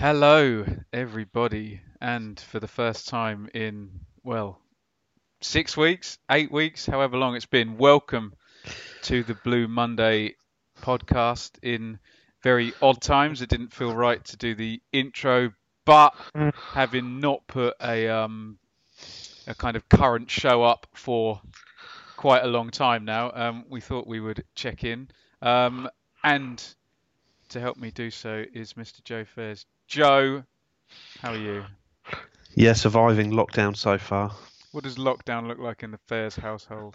Hello, everybody, and for the first time in, well, six weeks, eight weeks, however long it's been, welcome to the Blue Monday podcast in very odd times. It didn't feel right to do the intro, but having not put a um, a kind of current show up for quite a long time now, um, we thought we would check in. Um, and to help me do so is Mr. Joe Fairs. Joe, how are you? Yeah, surviving lockdown so far. What does lockdown look like in the Fairs household?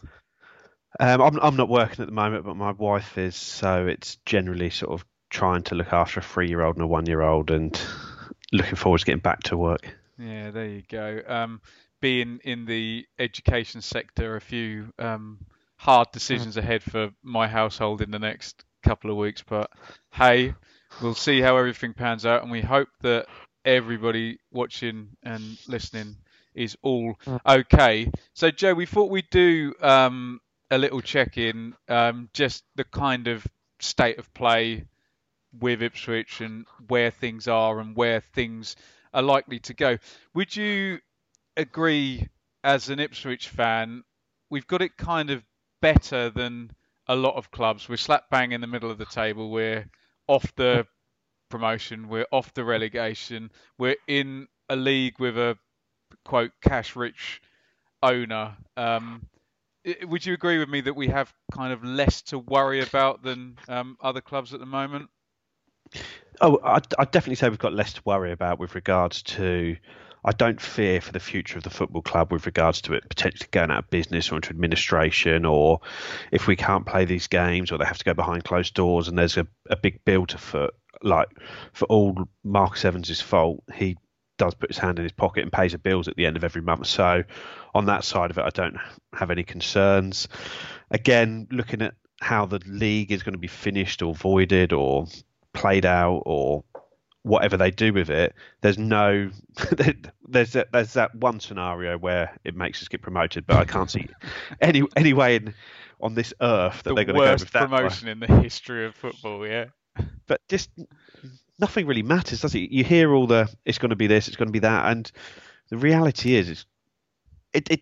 Um, I'm I'm not working at the moment, but my wife is, so it's generally sort of trying to look after a three-year-old and a one-year-old, and looking forward to getting back to work. Yeah, there you go. Um, being in the education sector, a few um, hard decisions ahead for my household in the next couple of weeks, but hey, we'll see how everything pans out, and we hope that everybody watching and listening is all okay. So, Joe, we thought we'd do um, a little check-in, um, just the kind of state of play with Ipswich and where things are and where things are likely to go. Would you agree, as an Ipswich fan, we've got it kind of better than a lot of clubs? We're slap bang in the middle of the table. We're off the promotion. We're off the relegation. We're in a league with a quote cash rich owner. Um, would you agree with me that we have kind of less to worry about than um, other clubs at the moment? Oh, I'd, I'd definitely say we've got less to worry about with regards to. I don't fear for the future of the football club with regards to it potentially going out of business or into administration, or if we can't play these games or they have to go behind closed doors and there's a, a big bill to foot. Like for all Marcus Evans' fault, he does put his hand in his pocket and pays the bills at the end of every month. So on that side of it, I don't have any concerns. Again, looking at how the league is going to be finished or voided or played out or whatever they do with it, there's no there's that, there's that one scenario where it makes us get promoted, but I can't see any any way in on this earth that the they're going to go with that. promotion in the history of football. Yeah. But just nothing really matters, does it? You hear all the it's going to be this, it's going to be that, and the reality is, it's, it, it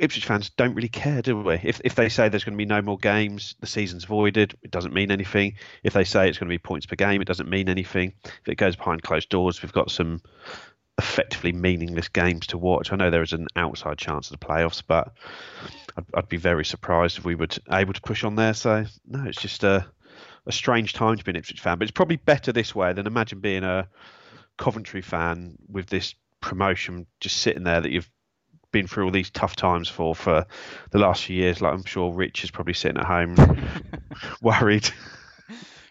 Ipswich fans don't really care, do we? If if they say there's going to be no more games, the season's voided, it doesn't mean anything. If they say it's going to be points per game, it doesn't mean anything. If it goes behind closed doors, we've got some effectively meaningless games to watch. I know there is an outside chance of the playoffs, but I'd, I'd be very surprised if we were able to push on there. So no, it's just a a strange time to be an Ipswich fan, but it's probably better this way than imagine being a Coventry fan with this promotion just sitting there that you've been through all these tough times for for the last few years. Like I'm sure Rich is probably sitting at home worried.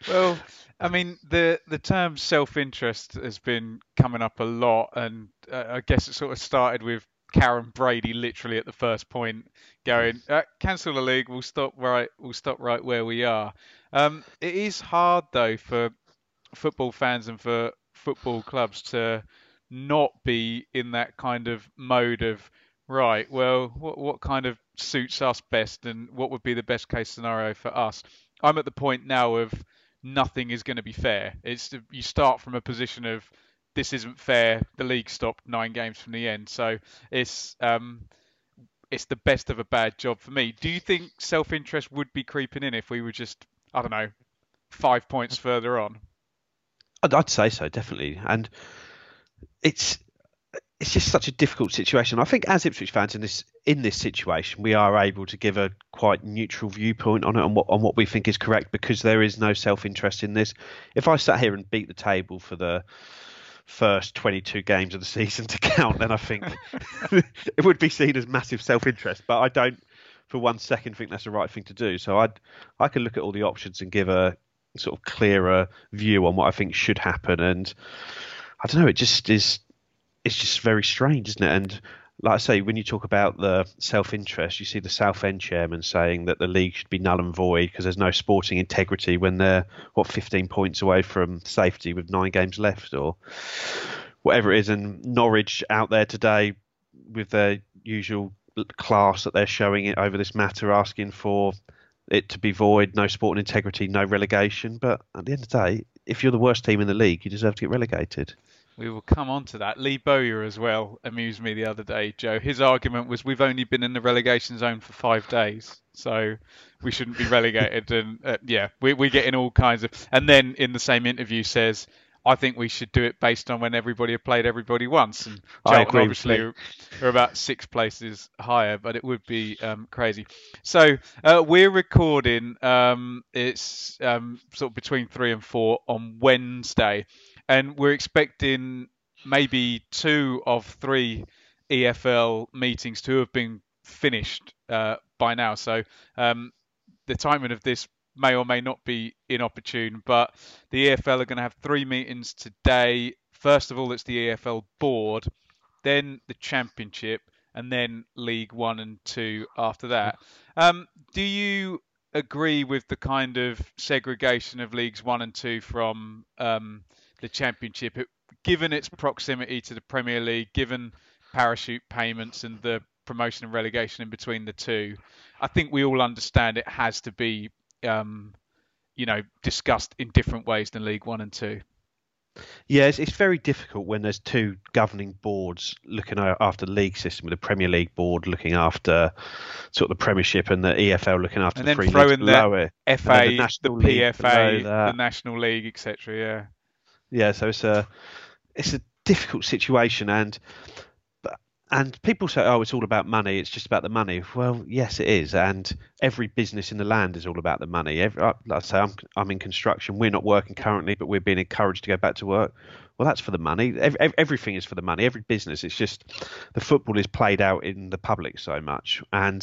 Well, I mean, the the term self-interest has been coming up a lot, and uh, I guess it sort of started with Karren Brady literally at the first point going, uh, cancel the league. We'll stop right. We'll stop right where we are. Um, it is hard though for football fans and for football clubs to not be in that kind of mode of right. Well, what what kind of suits us best, and what would be the best case scenario for us? I'm at the point now of nothing is going to be fair. It's you start from a position of this isn't fair. The league stopped nine games from the end, so it's um, it's the best of a bad job for me. Do you think self-interest would be creeping in if we were just I don't know five points further on? I'd, I'd say so, definitely, and it's it's just such a difficult situation. I think as Ipswich fans in this in this situation, we are able to give a quite neutral viewpoint on it on what on what we think is correct because there is no self interest in this. If I sat here and beat the table for the first 22 games of the season to count, then I think it would be seen as massive self interest. But I don't for one second think that's the right thing to do. So I'd I can look at all the options and give a sort of clearer view on what I think should happen and. I don't know. It just is it's just very strange, isn't it? And like I say, when you talk about the self-interest, you see the Southend chairman saying that the league should be null and void because there's no sporting integrity when they're what 15 points away from safety with nine games left or whatever it is. And Norwich out there today with their usual class that they're showing it over this matter, asking for it to be void, no sporting integrity, no relegation. But at the end of the day, if you're the worst team in the league, you deserve to get relegated. We will come on to that. Lee Bowyer as well amused me the other day, Joe. His argument was we've only been in the relegation zone for five days, so we shouldn't be relegated. and uh, yeah, we, we're getting all kinds of. And then in the same interview says, I think we should do it based on when everybody have played everybody once. And Charlton obviously are about six places higher, but it would be um, crazy. So uh, we're recording. Um, it's um, sort of between three and four on Wednesday and we're expecting maybe two of three EFL meetings to have been finished uh, by now. So um, the timing of this may or may not be inopportune, but the EFL are going to have three meetings today. First of all, it's the EFL board, then the championship, and then League One and Two after that. Um, do you agree with the kind of segregation of Leagues One and Two from um, the Championship, it, given its proximity to the Premier League, given parachute payments and the promotion and relegation in between the two, I think we all understand it has to be, um, you know, discussed in different ways than League One and Two. Yeah, it's, it's, very difficult when there's two governing boards looking after the league system, with the Premier League board looking after sort of the Premiership and the EFL looking after and the then three throw leagues in the. FA, the, the PFA, the National League, etc. Yeah. Yeah, so it's a it's a difficult situation, and and people say, oh, it's all about money. It's just about the money. Well, yes, it is, and every business in the land is all about the money. Every, uh, like I say, I'm I'm in construction. We're not working currently, but we're being encouraged to go back to work. Well, that's for the money. Every, everything is for the money. Every business. It's just the football is played out in the public so much, and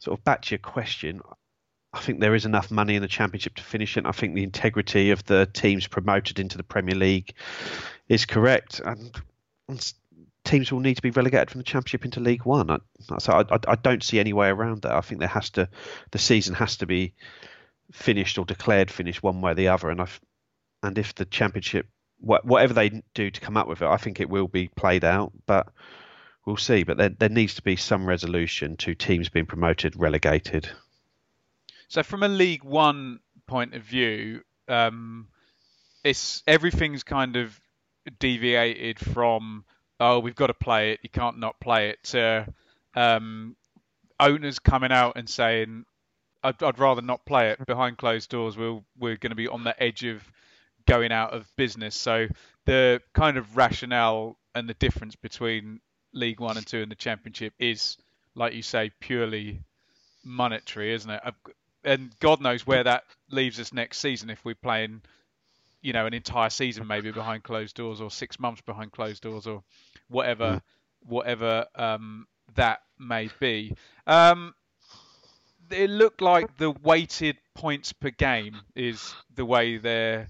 sort of back to your question, I think there is enough money in the championship to finish it. I think the integrity of the teams promoted into the Premier League is correct, and, teams will need to be relegated from the championship into League One. I, so I, I, I, don't see any way around that. I think there has to, the season has to be finished or declared finished one way or the other. And I, and if the championship, whatever they do to come up with it, I think it will be played out. But we'll see. But there, there needs to be some resolution to teams being promoted, relegated. So from a League One point of view, um, it's everything's kind of deviated from oh we've got to play it, you can't not play it, to um, owners coming out and saying I'd, I'd, rather not play it behind closed doors. We'll, we're going to be on the edge of going out of business. So the kind of rationale and the difference between League One and Two and the Championship is, like you say, purely monetary, isn't it? And God knows where that leaves us next season if we're playing, you know, an entire season maybe behind closed doors or six months behind closed doors or whatever, whatever um, that may be. Um, it looked like the weighted points per game is the way they're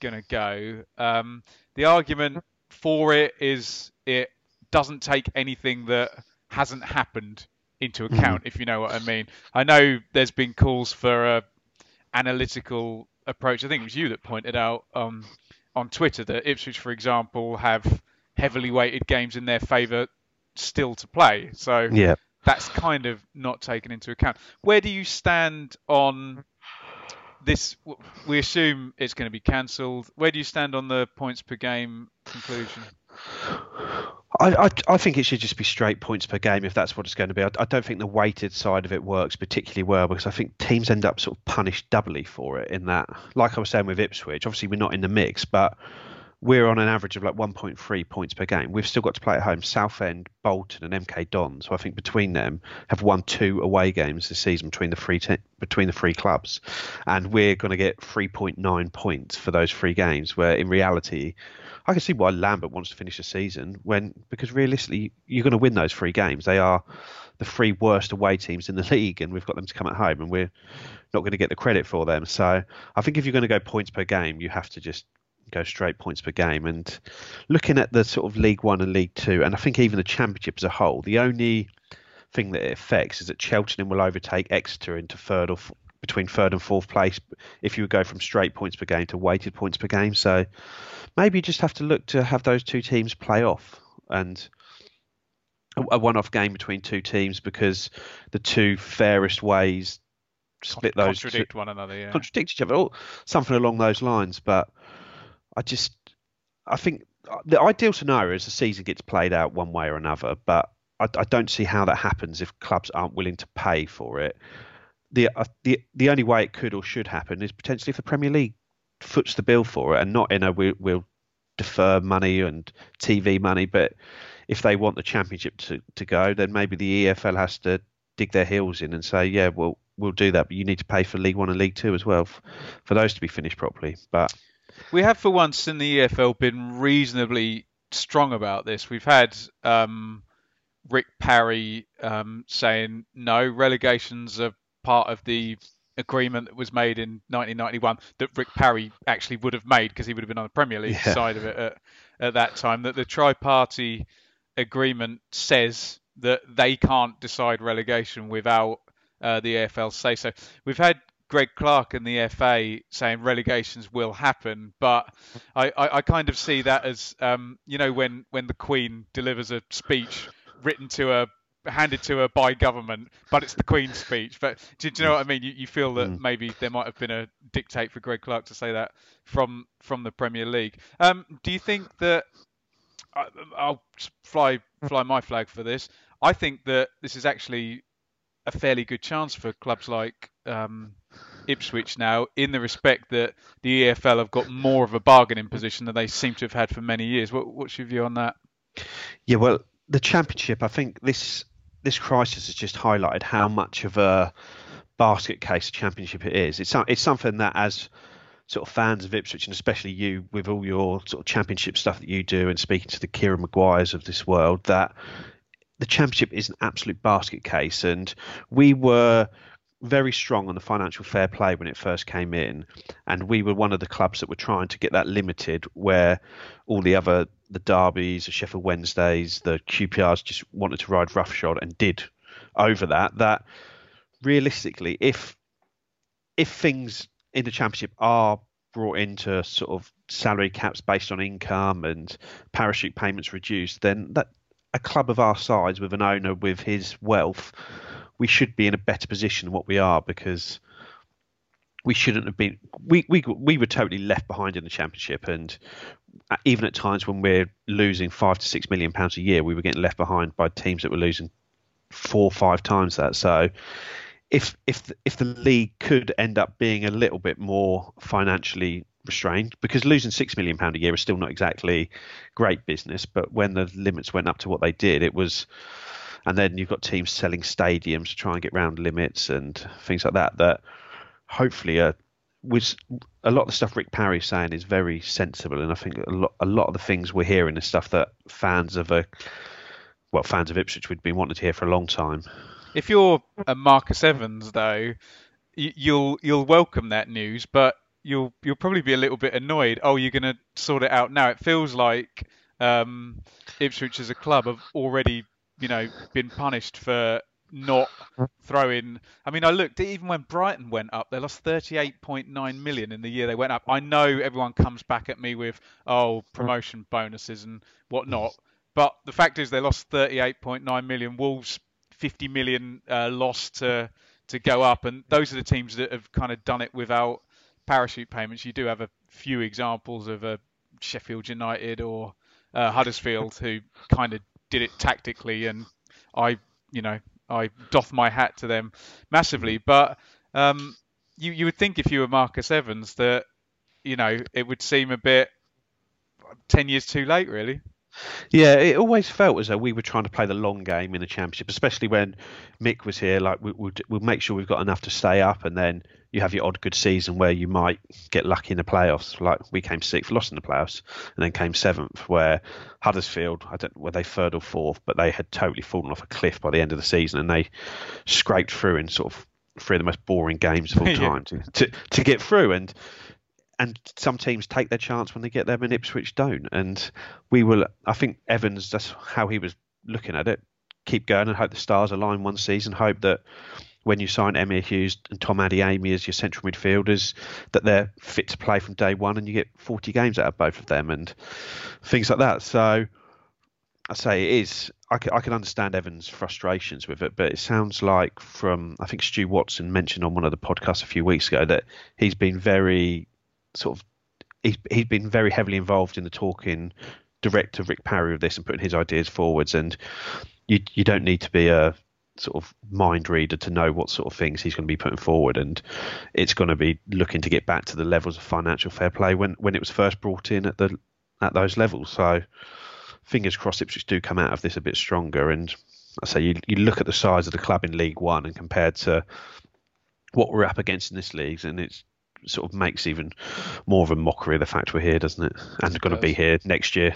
going to go. Um, the argument for it is it doesn't take anything that hasn't happened into Mm-hmm. account, if you know what I mean. I know there's been calls for a analytical approach. I think it was you that pointed out um, on Twitter that Ipswich, for example, have heavily weighted games in their favour still to play. So Yeah. that's kind of not taken into account. Where do you stand on this? We assume it's going to be cancelled. Where do you stand on the points per game conclusion? I, I, I think it should just be straight points per game if that's what it's going to be. I, I don't think the weighted side of it works particularly well because I think teams end up sort of punished doubly for it. In that, like I was saying with Ipswich, obviously we're not in the mix, but we're on an average of like 1.3 points per game. We've still got to play at home. Southend, Bolton, and MK Don. So I think between them have won two away games this season between the three te- between the three clubs, and we're going to get 3.9 points for those three games. Where in reality, I can see why Lambert wants to finish the season when because realistically you're going to win those three games. They are the three worst away teams in the league, and we've got them to come at home, and we're not going to get the credit for them. So I think if you're going to go points per game, you have to just go straight points per game. And looking at the sort of League One and League Two, and I think even the Championship as a whole, the only thing that it affects is that Cheltenham will overtake Exeter into third or f- between third and fourth place if you would go from straight points per game to weighted points per game. So maybe you just have to look to have those two teams play off and a, one-off game between two teams because the two fairest ways split those two- Contradict one another. Yeah. contradict each other, or something along those lines. But I just, I think the ideal scenario is the season gets played out one way or another. But I, I don't see how that happens if clubs aren't willing to pay for it. The, uh, the the only way it could or should happen is potentially if the Premier League foots the bill for it, and not in a we, we'll defer money and TV money, but if they want the Championship to, to go, then maybe the EFL has to dig their heels in and say, yeah, well, we'll do that, but you need to pay for League One and League Two as well for those to be finished properly. But We have for once in the EFL been reasonably strong about this. We've had um, Rick Parry um, saying no, relegations are part of the agreement that was made in 1991 that Rick Parry actually would have made because he would have been on the Premier League Yeah. side of it at, at that time. That the tri-party agreement says that they can't decide relegation without uh, the EFL say so. We've had Greg Clarke and the FA saying relegations will happen, but I, I, I kind of see that as um, you know when when the Queen delivers a speech written to her handed to her by government, but it's the Queen's speech. But do, do you know what I mean? You, you feel that maybe there might have been a dictate for Greg Clarke to say that from from the Premier League. Um, do you think that I, I'll fly fly my flag for this? I think that this is actually a fairly good chance for clubs like um, Ipswich now, in the respect that the EFL have got more of a bargaining position than they seem to have had for many years. What, what's your view on that? yeah, well, the Championship, I think this this crisis has just highlighted how much of a basket case a Championship it is. It's it's something that as sort of fans of Ipswich, and especially you with all your sort of Championship stuff that you do, and speaking to the Kieran Maguires of this world, that the Championship is an absolute basket case, and we were very strong on the financial fair play when it first came in, and we were one of the clubs that were trying to get that limited, where all the other the derbies, the Sheffield Wednesdays, the QPRs just wanted to ride roughshod and did over that. That realistically, if if things in the Championship are brought into sort of salary caps based on income and parachute payments reduced, then that a club of our size with an owner with his wealth, we should be in a better position than what we are because we shouldn't have been. We we we were totally left behind in the championship, and uh, even at times when we're losing five to six million pounds a year, we were getting left behind by teams that were losing four or five times that. So if if if the league could end up being a little bit more financially restrained, because losing six million pound a year is still not exactly great business, but when the limits went up to what they did, it was. And then you've got teams selling stadiums to try and get round limits and things like that. That hopefully uh, was a lot of the stuff Rick Parry's saying is very sensible, and I think a lot a lot of the things we're hearing is stuff that fans of a well, fans of Ipswich would be wanting to hear for a long time. If you're a Marcus Evans, though, you'll you'll welcome that news, but you'll you'll probably be a little bit annoyed. Oh, you're going to sort it out now. It feels like um, Ipswich as a club have already, you know, been punished for not throwing. I mean, I looked even when Brighton went up, they lost 38.9 million in the year they went up. I know everyone comes back at me with oh promotion bonuses and whatnot, but the fact is they lost 38.9 million. Wolves 50 million uh, to to go up, and those are the teams that have kind of done it without parachute payments. You do have a few examples of a Sheffield United or uh, Huddersfield who kind of did it tactically, and I, you know, I doff my hat to them massively. But um, you you would think if you were Marcus Evans that you know it would seem a bit ten years too late, really. Yeah, it always felt as though we were trying to play the long game in the championship, especially when Mick was here. Like we, we'll, we'll make sure we've got enough to stay up, and then you have your odd good season where you might get lucky in the playoffs. Like we came sixth, lost in the playoffs, and then came seventh. Where Huddersfield, I don't were they third or fourth, but they had totally fallen off a cliff by the end of the season, and they scraped through in sort of three of the most boring games of all Yeah. time to, to to get through. And and some teams take their chance when they get there, and Ipswich don't. And we will. I think Evans. That's how he was looking at it. Keep going and hope the stars align one season. Hope that when you sign Emyr Huws and Tom Adeyemi as your central midfielders, that they're fit to play from day one, and you get 40 games out of both of them and things like that. So. I say it is. I can, I can understand Evan's frustrations with it, but it sounds like from I think Stu Watson mentioned on one of the podcasts a few weeks ago that he's been very sort of he's he's been very heavily involved in the talking direct to Rick Parry of this and putting his ideas forwards. And you you don't need to be a sort of mind reader to know what sort of things he's going to be putting forward. And it's going to be looking to get back to the levels of financial fair play when when it was first brought in at the at those levels. So fingers crossed Ipswich do come out of this a bit stronger. And I say you you look at the size of the club in League One and compared to what we're up against in this league, and it's sort of makes even more of a mockery of the fact we're here, doesn't it? And It going to be here next year.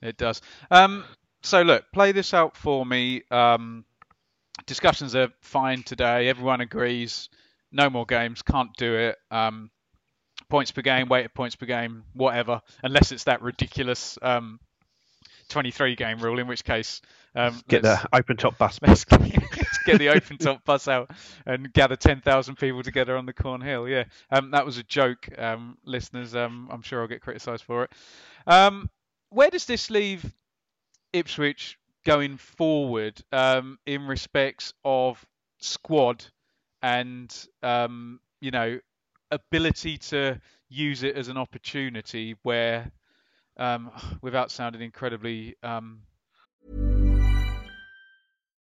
It does. Um, so look, play this out for me. Um, discussions are fine today. Everyone agrees. No more games. Can't do it. Um, points per game, weighted points per game, whatever. Unless it's that ridiculous um, 23 game rule, in which case um, Get the open top bus. Let's get, let's get the open top bus out and gather 10,000 people together on the Cornhill. Yeah, um, that was a joke, um, listeners. Um, I'm sure I'll get criticised for it. Um, where does this leave Ipswich going forward um, in respects of squad and um, you know ability to use it as an opportunity where, um, without sounding incredibly um,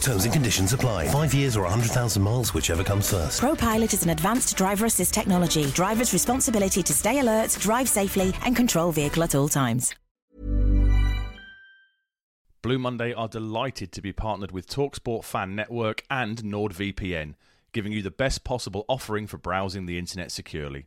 Terms and conditions apply. Five years or 100,000 miles, whichever comes first. ProPilot is an advanced driver assist technology. Driver's responsibility to stay alert, drive safely, and control vehicle at all times. Blue Monday are delighted to be partnered with Talksport Fan Network and NordVPN, giving you the best possible offering for browsing the internet securely.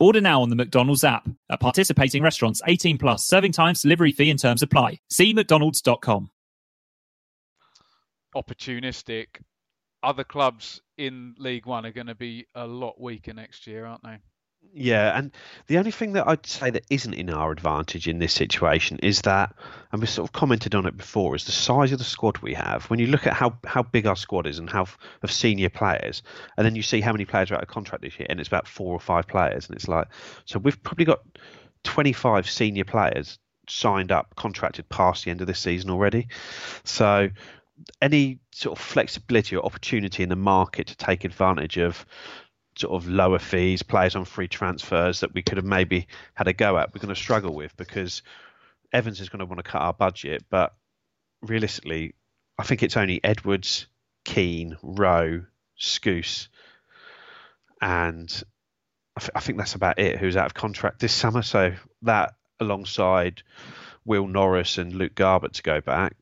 Order now on the McDonald's app. At participating restaurants, 18 plus, serving times, delivery fee and terms apply. See mcdonalds.com. Opportunistic. Other clubs in League One are going to be a lot weaker next year, aren't they? Yeah, and the only thing that I'd say that isn't in our advantage in this situation is that, and we sort of commented on it before, is the size of the squad we have. When you look at how, how big our squad is and how of senior players, and then you see how many players are out of contract this year, and it's about four or five players, and it's like, so we've probably got 25 senior players signed up, contracted past the end of this season already. So any sort of flexibility or opportunity in the market to take advantage of sort of lower fees, players on free transfers that we could have maybe had a go at, we're going to struggle with because Evans is going to want to cut our budget. But realistically, I think it's only Edwards, Keane, Rowe, Skuse, and I, th- I think that's about it who's out of contract this summer. So that alongside Will Norris and Luke Garbutt to go back.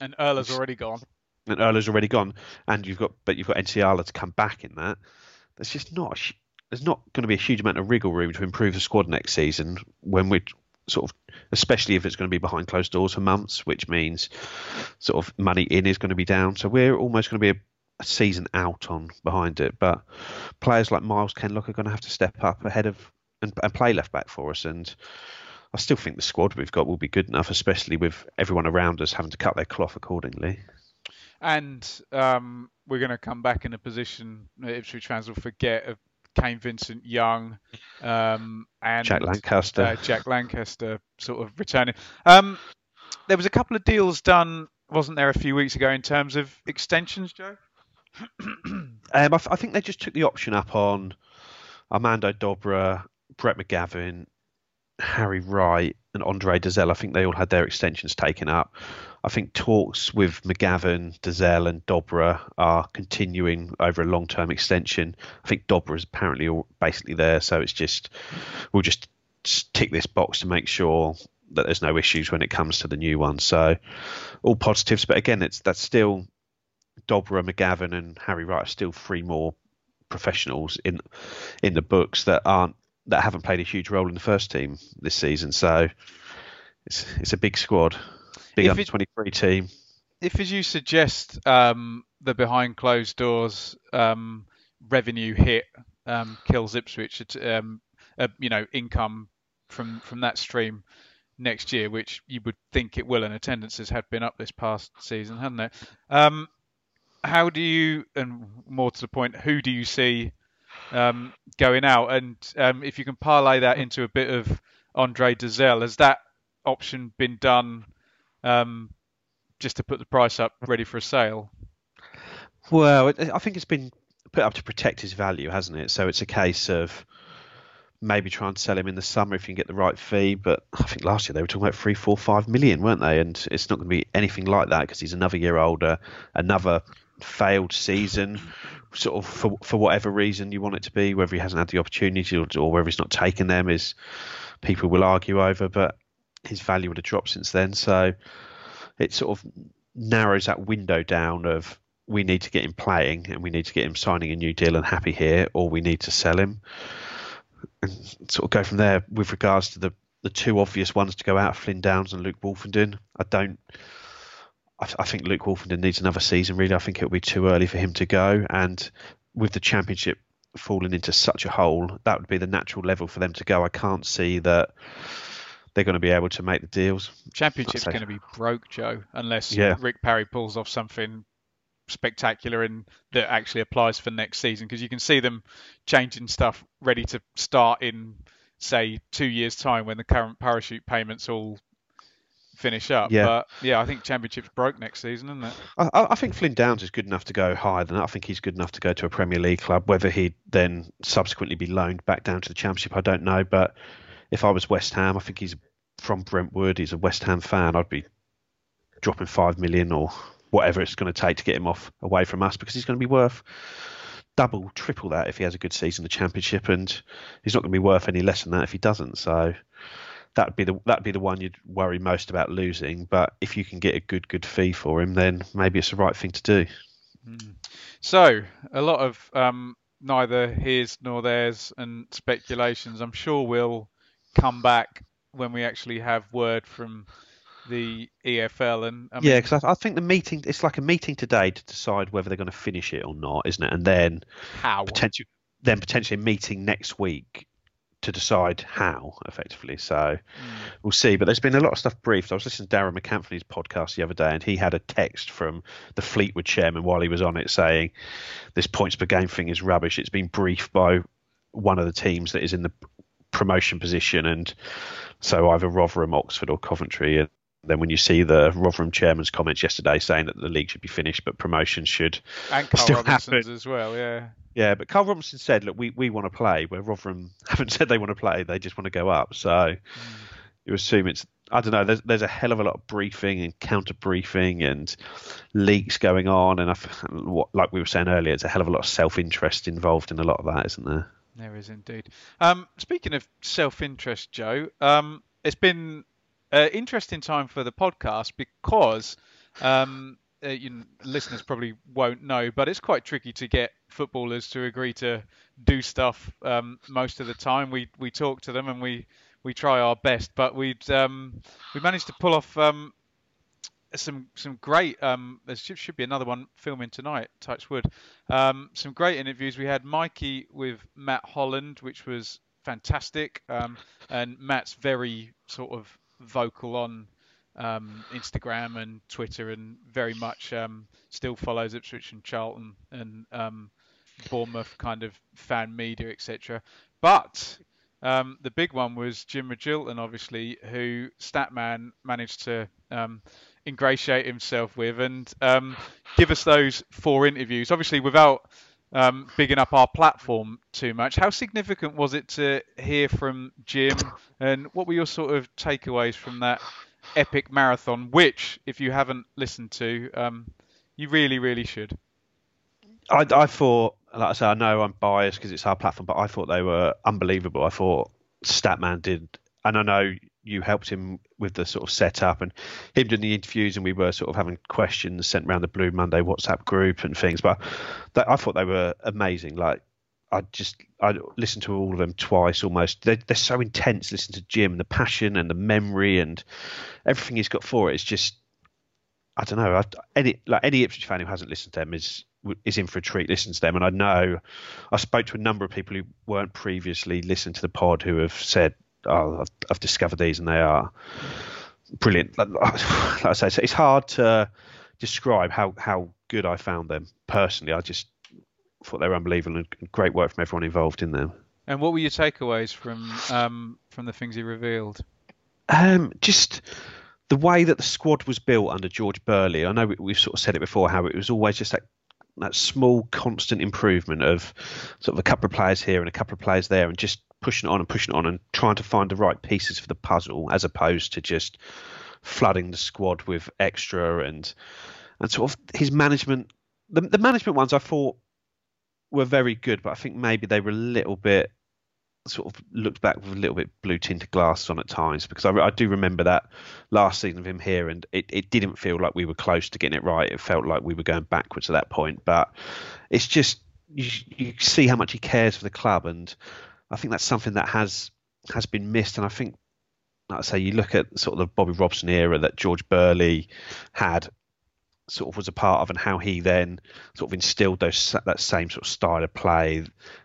And Earler's already gone. And Earler's already gone, and you've got but you've got Nsiala to come back in that there's just not there's not going to be a huge amount of wriggle room to improve the squad next season when we're sort of especially if it's going to be behind closed doors for months, which means sort of money in is going to be down. So we're almost going to be a, a season out on behind it. But players like Myles Kenlock are going to have to step up ahead of and, and play left back for us. And I still think the squad we've got will be good enough, especially with everyone around us having to cut their cloth accordingly. And um, we're going to come back in a position Ipswich fans will forget of Kane Vincent Young um, and Jack Lancaster. Uh, Jack Lancaster sort of returning. Um, there was a couple of deals done, wasn't there, a few weeks ago in terms of extensions, Joe? um, I, th- I, think they just took the option up on Armando Dobra, Brett McGavin, Harry Wright, and Andre Dozzell. I think they all had their extensions taken up. I think talks with McGavin, Dozzell, and Dobra are continuing over a long term extension. I think Dobra is apparently all basically there, so it's just we'll just tick this box to make sure that there's no issues when it comes to the new one. So all positives, but again, it's that's still Dobra, McGavin, and Harry Wright are still three more professionals in in the books that aren't that haven't played a huge role in the first team this season. So it's it's a big squad big under 23 team. If, as you suggest, um, the behind closed doors um, revenue hit um, kills Ipswich, um, uh, you know, income from from that stream next year, which you would think it will, and attendances had been up this past season, hadn't it? Um, how do you, and more to the point, who do you see um, going out? And um, if you can parlay that into a bit of Andre Dozzell, has that option been done um, just to put the price up ready for a sale? Well, I think it's been put up to protect his value, hasn't it? So it's a case of maybe trying to sell him in the summer if you can get the right fee. But I think last year they were talking about three, four, five million, weren't they? And it's not going to be anything like that because he's another year older, another failed season, sort of for for whatever reason you want it to be, whether he hasn't had the opportunity or, or whether he's not taken them, is people will argue over. But his value would have dropped since then. So it sort of narrows that window down of we need to get him playing and we need to get him signing a new deal and happy here, or we need to sell him. And sort of go from there with regards to the, the two obvious ones to go out, Flynn Downes and Luke Woolfenden. I don't. I, I think Luke Woolfenden needs another season. Really, I think it'll be too early for him to go. And with the championship falling into such a hole, that would be the natural level for them to go. I can't see that they're going to be able to make the deals. Championship's going to be broke, Joe, unless yeah. Rick Parry pulls off something spectacular and that actually applies for next season. Because you can see them changing stuff ready to start in, say, two years' time when the current parachute payments all finish up. Yeah. But yeah, I think Championship's broke next season, isn't it? I, I, think Flynn Downes is good enough to go higher than that. I think he's good enough to go to a Premier League club. Whether he'd then subsequently be loaned back down to the Championship, I don't know. But if I was West Ham, I think he's from Brentwood. He's a West Ham fan. I'd be dropping five million or whatever it's going to take to get him off away from us because he's going to be worth double, triple that if he has a good season in the championship, and he's not going to be worth any less than that if he doesn't. So that'd be the that'd be the one you'd worry most about losing. But if you can get a good good fee for him, then maybe it's the right thing to do. Mm. So a lot of um, neither his nor theirs and speculations. I'm sure will come back when we actually have word from the EFL. And I mean, yeah, because I, I, think the meeting it's like a meeting today to decide whether they're going to finish it or not, isn't it? And then how potentially then potentially a meeting next week to decide how effectively. So mm. we'll see. But there's been a lot of stuff briefed. I was listening to Darragh MacAnthony's podcast the other day, and he had a text from the Fleetwood chairman while he was on it saying this points per game thing is rubbish. It's been briefed by one of the teams that is in the promotion position, and so either Rotherham, Oxford, or Coventry. And then when you see the Rotherham chairman's comments yesterday saying that the league should be finished, but promotion should and Karl still Robinson's happen. as well, yeah. Yeah, but Karl Robinson said, "Look, we, we want to play." Where Rotherham haven't said they want to play; they just want to go up. So mm. you assume it's I don't know. There's there's a hell of a lot of briefing and counter briefing and leaks going on, and I, what, like we were saying earlier, it's a hell of a lot of self interest involved in a lot of that, isn't there? There is indeed. Um, speaking of self interest, Joe, um, it's been an interesting time for the podcast because um, uh, you listeners probably won't know, but it's quite tricky to get footballers to agree to do stuff um, most of the time. We we talk to them and we we try our best, but we'd um, we managed to pull off um, some some great. Um, there should, should, be another one filming tonight. Touch wood. Um, some great interviews. We had Mikey with Matt Holland, which was fantastic, um, and Matt's very sort of vocal on um, Instagram and Twitter, and very much um, still follows Ipswich and Charlton and um, Bournemouth kind of fan media, etc. But um, the big one was Jim Magilton, obviously, who Statman managed to um, ingratiate himself with and um, give us those four interviews. Obviously, without um, bigging up our platform too much. How significant was it to hear from Jim, and what were your sort of takeaways from that epic marathon? Which, if you haven't listened to, um, you really, really should. I, I thought, like I say, I know I'm biased because it's our platform, but I thought they were unbelievable. I thought Statman did, and I know you helped him with the sort of setup and him doing the interviews, and we were sort of having questions sent around the Blue Monday WhatsApp group and things. But they, I thought they were amazing. Like I just I listened to all of them twice almost. They're, they're so intense. Listen to Jim the passion and the memory and everything he's got for it. It's just I don't know. I, any like any Ipswich fan who hasn't listened to them is is in for a treat. Listen to them, and I know I spoke to a number of people who weren't previously listened to the pod who have said oh, I've, I've discovered these and they are brilliant. Like, like I say, it's hard to describe how, how good I found them personally. I just thought they were unbelievable and great work from everyone involved in them. And what were your takeaways from um, from the things he revealed? Um, just the way that the squad was built under George Burley. I know we, have sort of said it before how it was always just that that small constant improvement of sort of a couple of players here and a couple of players there, and just pushing it on and pushing it on and trying to find the right pieces for the puzzle as opposed to just flooding the squad with extra and and sort of his management the, the management ones I thought were very good but I think maybe they were a little bit sort of looked back with a little bit blue tinted glasses on at times because I, I, do remember that last season of him here and it, it didn't feel like we were close to getting it right. It felt like we were going backwards at that point but it's just you, you see how much he cares for the club and I think that's something that has has been missed, and I think, like I say, you look at sort of the Bobby Robson era that George Burley had, sort of was a part of, and how he then sort of instilled those that same sort of style of play,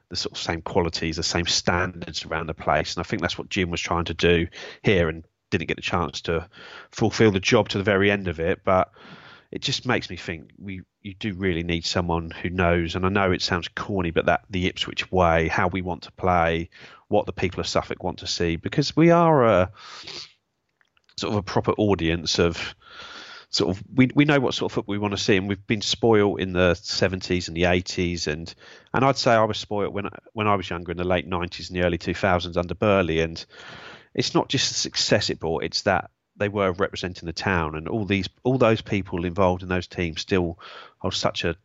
the sort of same qualities, the same standards around the place, and I think that's what Jim was trying to do here, and didn't get the chance to fulfil the job to the very end of it, but it just makes me think we you do really need someone who knows, and I know it sounds corny, but that the Ipswich way, how we want to play, what the people of Suffolk want to see, because we are a sort of a proper audience of sort of we we know what sort of football we want to see, and we've been spoiled in the 70s and the 80s, and and I'd say I was spoiled when when I was younger in the late 90s and the early 2000s under Burley, and it's not just the success it brought; it's that they were representing the town, and all these all those people involved in those teams still hold such a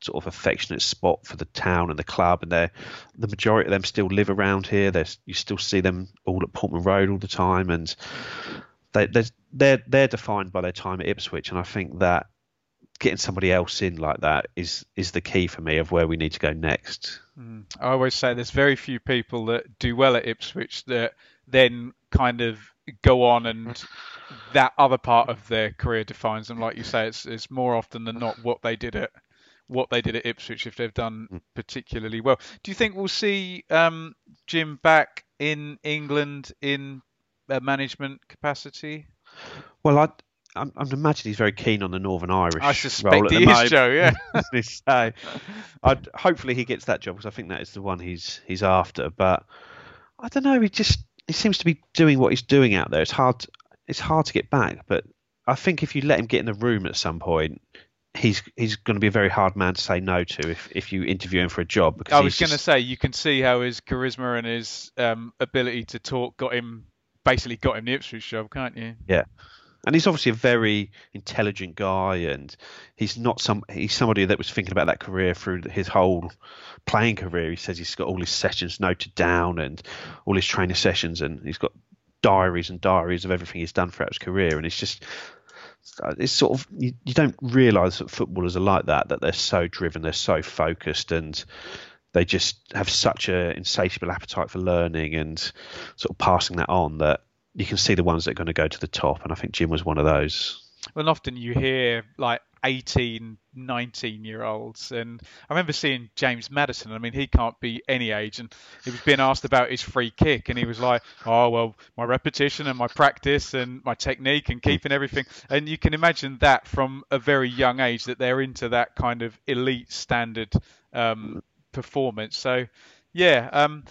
sort of affectionate spot for the town and the club, and they the majority of them still live around here. You still see them all at Portman Road all the time, and they they're they're defined by their time at Ipswich, and I think that getting somebody else in like that is is the key for me of where we need to go next. Mm. I always say there's very few people that do well at Ipswich that then kind of go on and that other part of their career defines them. Like you say, it's, it's more often than not what they did at what they did at Ipswich if they've done mm. particularly well. Do you think we'll see um, Jim back in England in a management capacity? Well, I. I'm, I'm imagining he's very keen on the Northern Irish. I suspect he is, Joe. Yeah. so, I'd, hopefully he gets that job because I think that is the one he's he's after. But I don't know. He just he seems to be doing what he's doing out there. It's hard. It's hard to get back. But I think if you let him get in the room at some point, he's he's going to be a very hard man to say no to if, if you interview him for a job. I was going to say you can see how his charisma and his um, ability to talk got him basically got him the Ipswich job, can't you? Yeah, and he's obviously a very intelligent guy, and he's not some he's somebody that was thinking about that career through his whole playing career. He says he's got all his sessions noted down and all his training sessions, and he's got diaries and diaries of everything he's done throughout his career, and it's just it's sort of you, you don't realise that footballers are like that that they're so driven they're so focused and they just have such an insatiable appetite for learning and sort of passing that on that you can see the ones that are going to go to the top and i think jim was one of those well often you hear like 18, 19 year olds. And I remember seeing James Maddison. I mean, he can't be any age. And he was being asked about his free kick. And he was like, oh, well, my repetition and my practice and my technique and keeping everything. And you can imagine that from a very young age that they're into that kind of elite standard um, performance. So, yeah, um,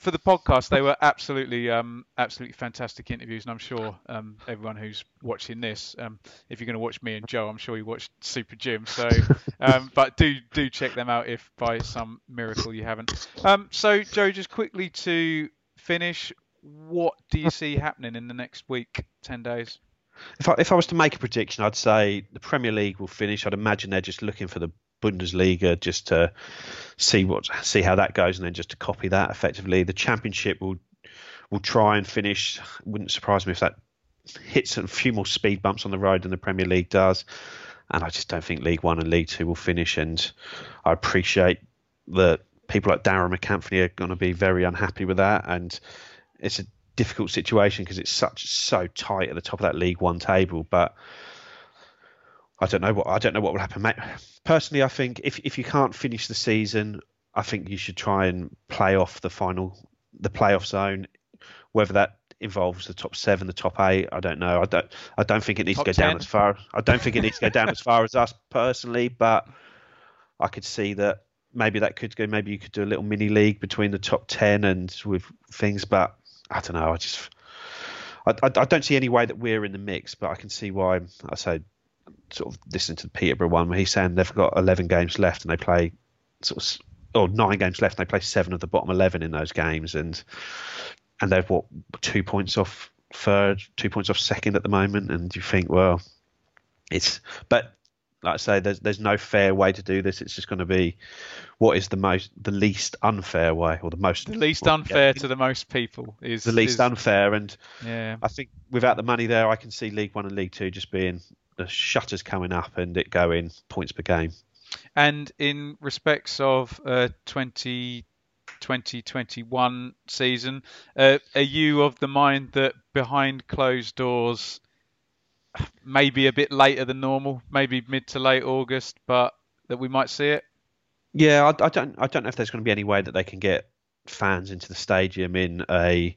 for the podcast, they were absolutely, um, absolutely fantastic interviews, and I'm sure um, everyone who's watching this, um, if you're going to watch me and Joe, I'm sure you watched Super Jim. So, um, but do do check them out if by some miracle you haven't. Um, so, Joe, just quickly to finish, what do you see happening in the next week, ten days? If I, if I was to make a prediction, I'd say the Premier League will finish. I'd imagine they're just looking for the Bundesliga just to see what see how that goes, and then just to copy that effectively. The Championship will will try and finish. Wouldn't surprise me if that hits a few more speed bumps on the road than the Premier League does. And I just don't think League One and League Two will finish. And I appreciate that people like Darragh MacAnthony are going to be very unhappy with that. And it's a difficult situation because it's such so tight at the top of that League One table. But I don't know what I don't know what will happen, mate. Personally, I think if if you can't finish the season, I think you should try and play off the final, the playoff zone, whether that involves the top seven, the top eight. I don't know. I don't. I don't think it needs top to go 10. down as far. I don't think it needs to go down as far as us personally, but I could see that maybe that could go. Maybe you could do a little mini league between the top ten and with things, but I don't know. I just. I, I, I don't see any way that we're in the mix, but I can see why I say sort of listening to the Peterborough one where he's saying they've got 11 games left and they play sort of or oh, nine games left and they play seven of the bottom 11 in those games and and they've what two points off third, two points off second at the moment, and you think, well, it's but like I say, there's there's no fair way to do this. It's just going to be what is the most the least unfair way, or the most the least well, unfair yeah, to the most people is the least is, unfair. And yeah, I think without the money there, I can see League One and League Two just being the shutters coming up and it going points per game. And in respects of uh, 20 2021 season, uh, are you of the mind that behind closed doors, maybe a bit later than normal, maybe mid to late August, but that we might see it? Yeah, I, I don't. I don't know if there's going to be any way that they can get fans into the stadium in a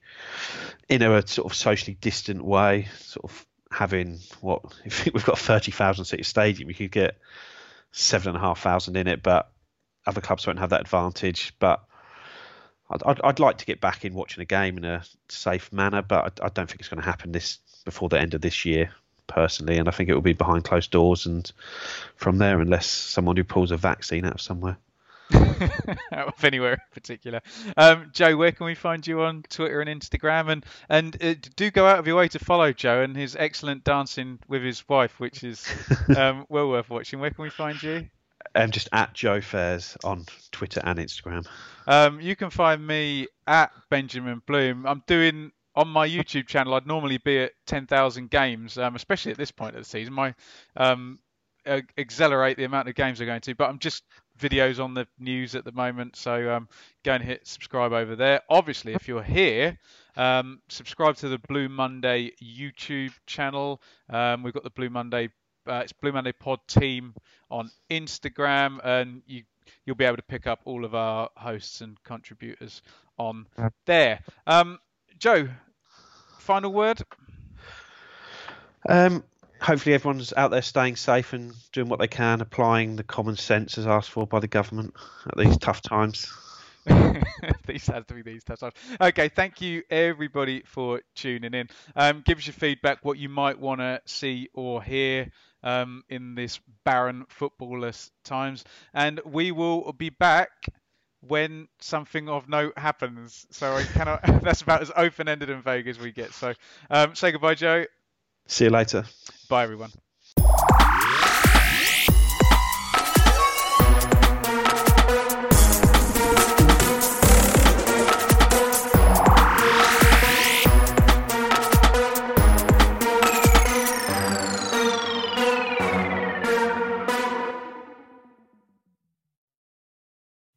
in a sort of socially distant way, sort of having what if we've got a thirty thousand seat stadium, we could get seven and a half thousand in it, but other clubs won't have that advantage. But I'd, I'd, I'd like to get back in watching a game in a safe manner, but I, I don't think it's going to happen this before the end of this year personally, and I think it will be behind closed doors and from there, unless someone who pulls a vaccine out of somewhere. Out of anywhere in particular. Um, Joe, where can we find you on Twitter and Instagram? And and uh, do go out of your way to follow Joe and his excellent dancing with his wife, which is um, well worth watching. Where can we find you? Um, just at Joe Fairs on Twitter and Instagram. Um, you can find me at Benjamin Bloom. I'm doing on my YouTube channel. I'd normally be at 10,000 games, um, especially at this point of the season. My um, accelerate the amount of games I'm going to, but I'm just videos on the news at the moment. So um, go and hit subscribe over there. Obviously, if you're here, um, subscribe to the Blue Monday YouTube channel. Um, we've got the Blue Monday, uh, it's Blue Monday Pod team on Instagram, and you you'll be able to pick up all of our hosts and contributors on there. Um, Joe, final word. Um, hopefully everyone's out there staying safe and doing what they can, applying the common sense as asked for by the government at these tough times. these has to be these tough times. Okay, thank you everybody for tuning in. Um, give us your feedback, what you might want to see or hear um, in this barren footballless times, and we will be back when something of note happens. So I cannot. that's about as open-ended and vague as we get. So um, say goodbye, Joe. See you later. Bye, everyone.